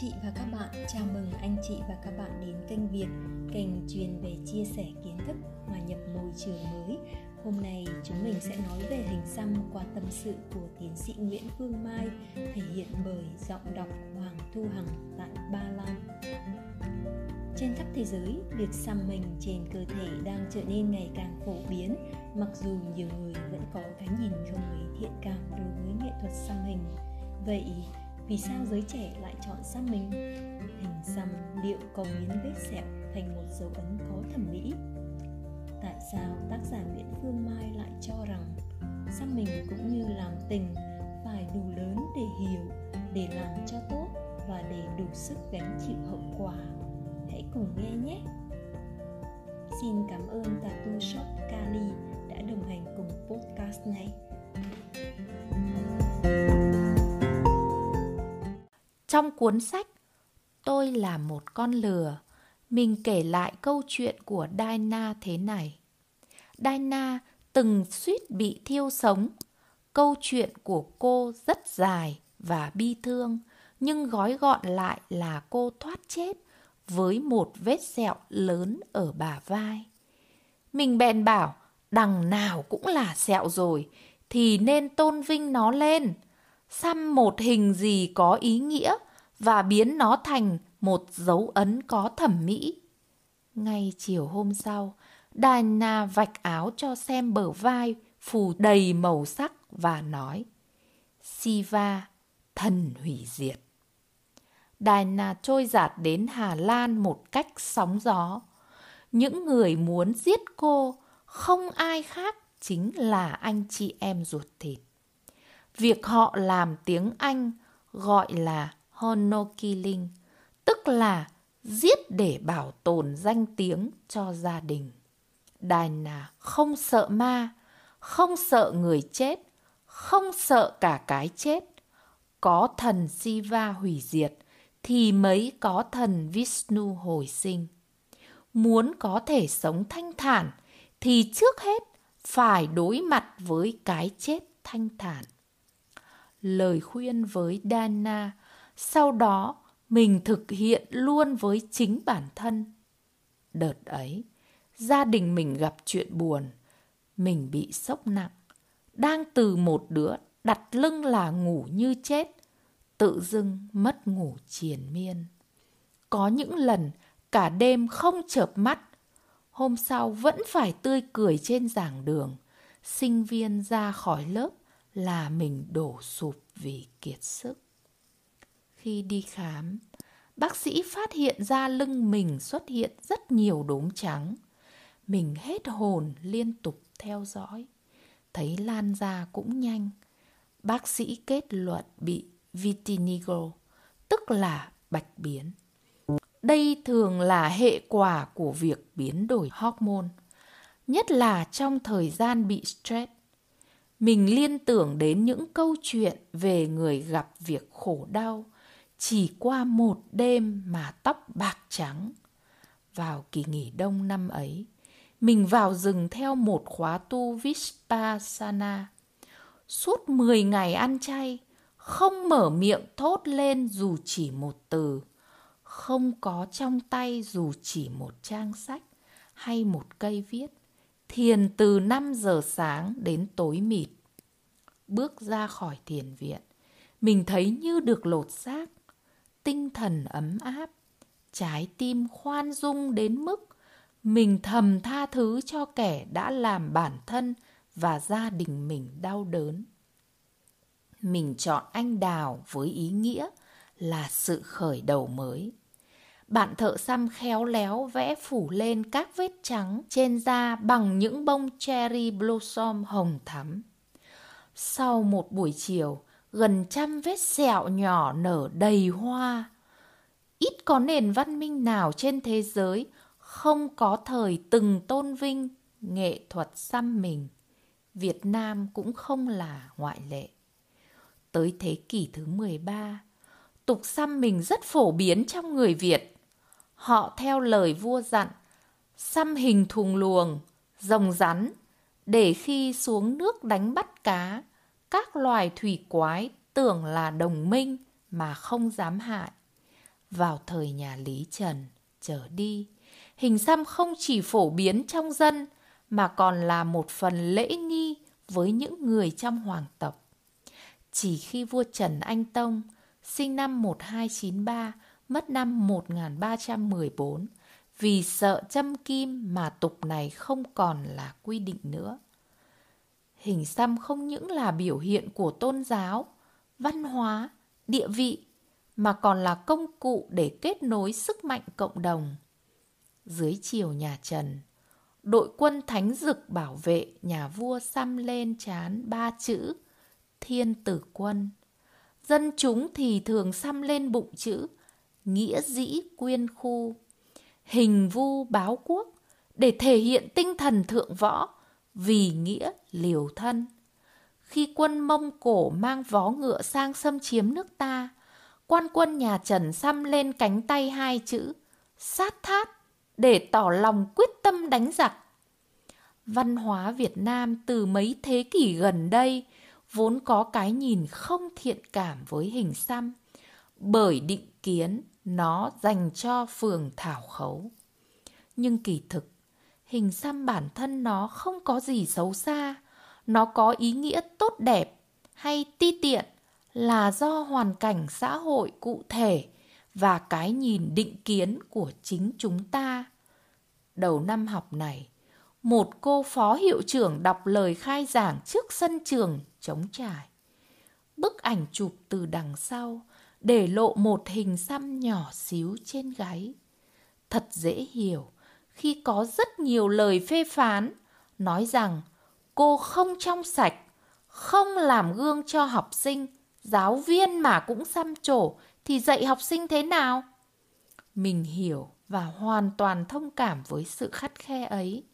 chị và các bạn, chào mừng anh chị và các bạn đến kênh Việt, kênh truyền về chia sẻ kiến thức hòa nhập môi trường mới. Hôm nay chúng mình sẽ nói về hình xăm qua tâm sự của tiến sĩ Nguyễn Phương Mai, thể hiện bởi giọng đọc Hoàng Thu Hằng tại Ba Lan. Trên khắp thế giới, việc xăm mình trên cơ thể đang trở nên ngày càng phổ biến, mặc dù nhiều người vẫn có cái nhìn không mấy thiện cảm đối với nghệ thuật xăm hình. Vậy, vì sao giới trẻ lại chọn xăm mình? Hình xăm liệu có biến vết sẹo thành một dấu ấn có thẩm mỹ? Tại sao tác giả nguyễn phương mai lại cho rằng xăm mình cũng như làm tình phải đủ lớn để hiểu, để làm cho tốt và để đủ sức gánh chịu hậu quả? Hãy cùng nghe nhé! Xin cảm ơn tattoo shop kali đã đồng hành cùng podcast này. Trong cuốn sách Tôi là một con lừa, mình kể lại câu chuyện của Daina thế này. Daina từng suýt bị thiêu sống. Câu chuyện của cô rất dài và bi thương, nhưng gói gọn lại là cô thoát chết với một vết sẹo lớn ở bả vai. Mình bèn bảo, đằng nào cũng là sẹo rồi, thì nên tôn vinh nó lên. Xăm một hình gì có ý nghĩa và biến nó thành một dấu ấn có thẩm mỹ. Ngay chiều hôm sau, Diana vạch áo cho xem bờ vai phủ đầy màu sắc và nói Siva, thần hủy diệt. Diana trôi giạt đến Hà Lan một cách sóng gió. Những người muốn giết cô không ai khác chính là anh chị em ruột thịt. Việc họ làm tiếng Anh gọi là honor killing, tức là giết để bảo tồn danh tiếng cho gia đình. Diana không sợ ma, không sợ người chết, không sợ cả cái chết. Có thần Siva hủy diệt thì mới có thần Vishnu hồi sinh. Muốn có thể sống thanh thản thì trước hết phải đối mặt với cái chết thanh thản. Lời khuyên với Dana sau đó mình thực hiện luôn với chính bản thân. Đợt ấy, gia đình mình gặp chuyện buồn, mình bị sốc nặng, đang từ một đứa đặt lưng là ngủ như chết, tự dưng mất ngủ triền miên. Có những lần cả đêm không chợp mắt, hôm sau vẫn phải tươi cười trên giảng đường, sinh viên ra khỏi lớp là mình đổ sụp vì kiệt sức. Khi đi khám, bác sĩ phát hiện ra lưng mình xuất hiện rất nhiều đốm trắng. Mình hết hồn liên tục theo dõi. Thấy lan ra cũng nhanh. Bác sĩ kết luận bị vitiligo, tức là bạch biến. Đây thường là hệ quả của việc biến đổi hormone, nhất là trong thời gian bị stress. Mình liên tưởng đến những câu chuyện về người gặp việc khổ đau, chỉ qua một đêm mà tóc bạc trắng. Vào kỳ nghỉ đông năm ấy, mình vào rừng theo một khóa tu Vipassana. Suốt 10 ngày ăn chay, không mở miệng thốt lên dù chỉ một từ, không có trong tay dù chỉ một trang sách hay một cây viết. Thiền từ 5 giờ sáng đến tối mịt. Bước ra khỏi thiền viện, mình thấy như được lột xác tinh thần ấm áp, trái tim khoan dung đến mức mình thầm tha thứ cho kẻ đã làm bản thân và gia đình mình đau đớn. Mình chọn anh đào với ý nghĩa là sự khởi đầu mới. Bạn thợ xăm khéo léo vẽ phủ lên các vết trắng trên da bằng những bông cherry blossom hồng thắm. Sau một buổi chiều, gần trăm vết sẹo nhỏ nở đầy hoa. Ít có nền văn minh nào trên thế giới không có thời từng tôn vinh nghệ thuật xăm mình. Việt Nam cũng không là ngoại lệ. Tới thế kỷ thứ 13, tục xăm mình rất phổ biến trong người Việt. Họ theo lời vua dặn, xăm hình thùng luồng, rồng rắn, để khi xuống nước đánh bắt cá, các loài thủy quái tưởng là đồng minh mà không dám hại. vào thời nhà Lý Trần trở đi. Hình xăm không chỉ phổ biến trong dân mà còn là một phần lễ nghi với những người trong hoàng tộc. Chỉ khi vua Trần Anh Tông sinh năm 1293, mất năm 1314, vì sợ châm kim mà tục này không còn là quy định nữa. Hình xăm không những là biểu hiện của tôn giáo, văn hóa, địa vị, mà còn là công cụ để kết nối sức mạnh cộng đồng. Dưới triều nhà Trần, đội quân thánh dực bảo vệ nhà vua xăm lên chán ba chữ Thiên tử quân. Dân chúng thì thường xăm lên bụng chữ Nghĩa dĩ quyên khu. Hình vu báo quốc để thể hiện tinh thần thượng võ vì nghĩa liều thân. Khi quân Mông Cổ mang vó ngựa sang xâm chiếm nước ta, quan quân nhà Trần xăm lên cánh tay hai chữ sát thát để tỏ lòng quyết tâm đánh giặc. Văn hóa Việt Nam từ mấy thế kỷ gần đây vốn có cái nhìn không thiện cảm với hình xăm bởi định kiến nó dành cho phường thảo khấu. Nhưng kỳ thực, hình xăm bản thân nó không có gì xấu xa, nó có ý nghĩa tốt đẹp hay ti tiện là do hoàn cảnh xã hội cụ thể và cái nhìn định kiến của chính chúng ta. Đầu năm học này, một cô phó hiệu trưởng đọc lời khai giảng trước sân trường chống trải. Bức ảnh chụp từ đằng sau để lộ một hình xăm nhỏ xíu trên gáy. Thật dễ hiểu khi có rất nhiều lời phê phán nói rằng cô không trong sạch, không làm gương cho học sinh, giáo viên mà cũng xăm trổ thì dạy học sinh thế nào? Mình hiểu và hoàn toàn thông cảm với sự khắt khe ấy.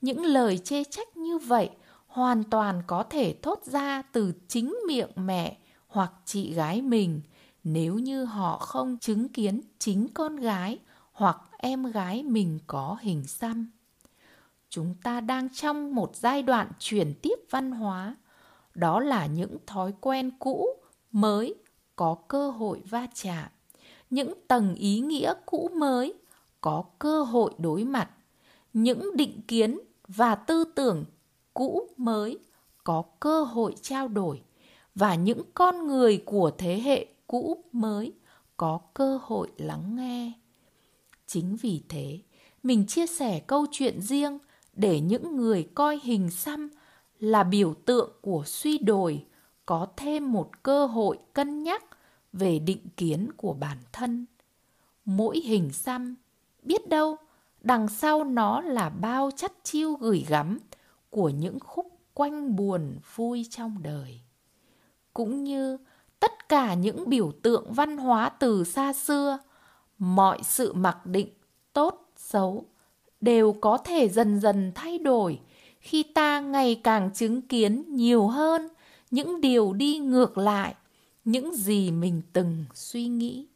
Những lời chê trách như vậy hoàn toàn có thể thốt ra từ chính miệng mẹ hoặc chị gái mình nếu như họ không chứng kiến chính con gái hoặc em gái mình có hình xăm. Chúng ta đang trong một giai đoạn chuyển tiếp văn hóa, đó là những thói quen cũ, mới có cơ hội va chạm, những tầng ý nghĩa cũ mới có cơ hội đối mặt, những định kiến và tư tưởng cũ mới có cơ hội trao đổi. Và những con người của thế hệ cũ mới có cơ hội lắng nghe. Chính vì thế, mình chia sẻ câu chuyện riêng để những người coi hình xăm là biểu tượng của suy đồi có thêm một cơ hội cân nhắc về định kiến của bản thân. Mỗi hình xăm, biết đâu, đằng sau nó là bao chất chiêu gửi gắm của những khúc quanh buồn vui trong đời. Cũng như tất cả những biểu tượng văn hóa từ xa xưa, mọi sự mặc định tốt, xấu đều có thể dần dần thay đổi khi ta ngày càng chứng kiến nhiều hơn những điều đi ngược lại những gì mình từng suy nghĩ.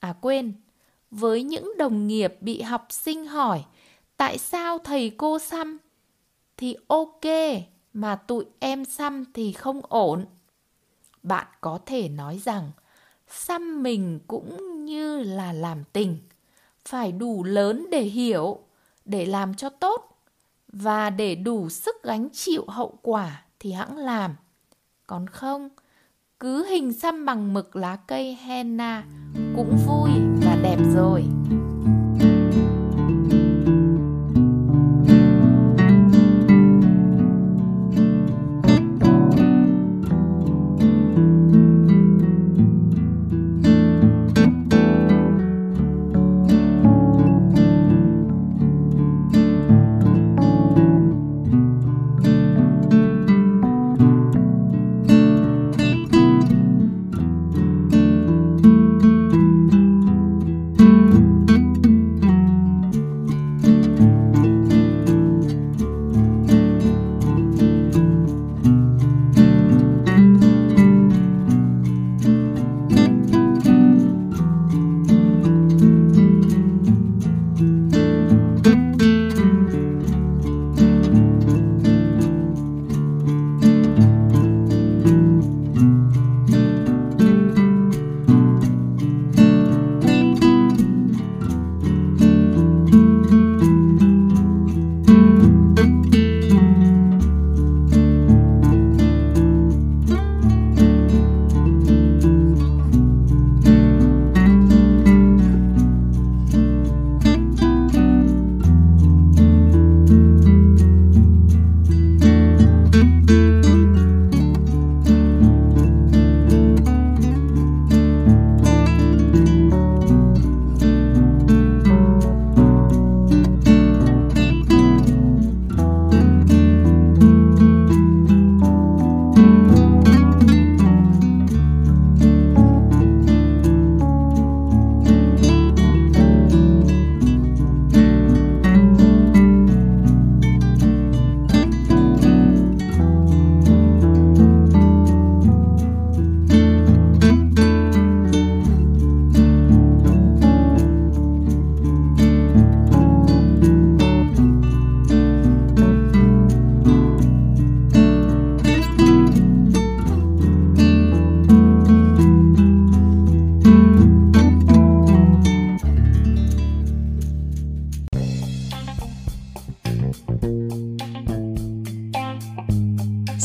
À quên, với những đồng nghiệp bị học sinh hỏi tại sao thầy cô xăm thì ok mà tụi em xăm thì không ổn. Bạn có thể nói rằng xăm mình cũng như là làm tình, phải đủ lớn để hiểu, để làm cho tốt và để đủ sức gánh chịu hậu quả thì hãng làm. Còn không, cứ hình xăm bằng mực lá cây henna cũng vui và đẹp rồi.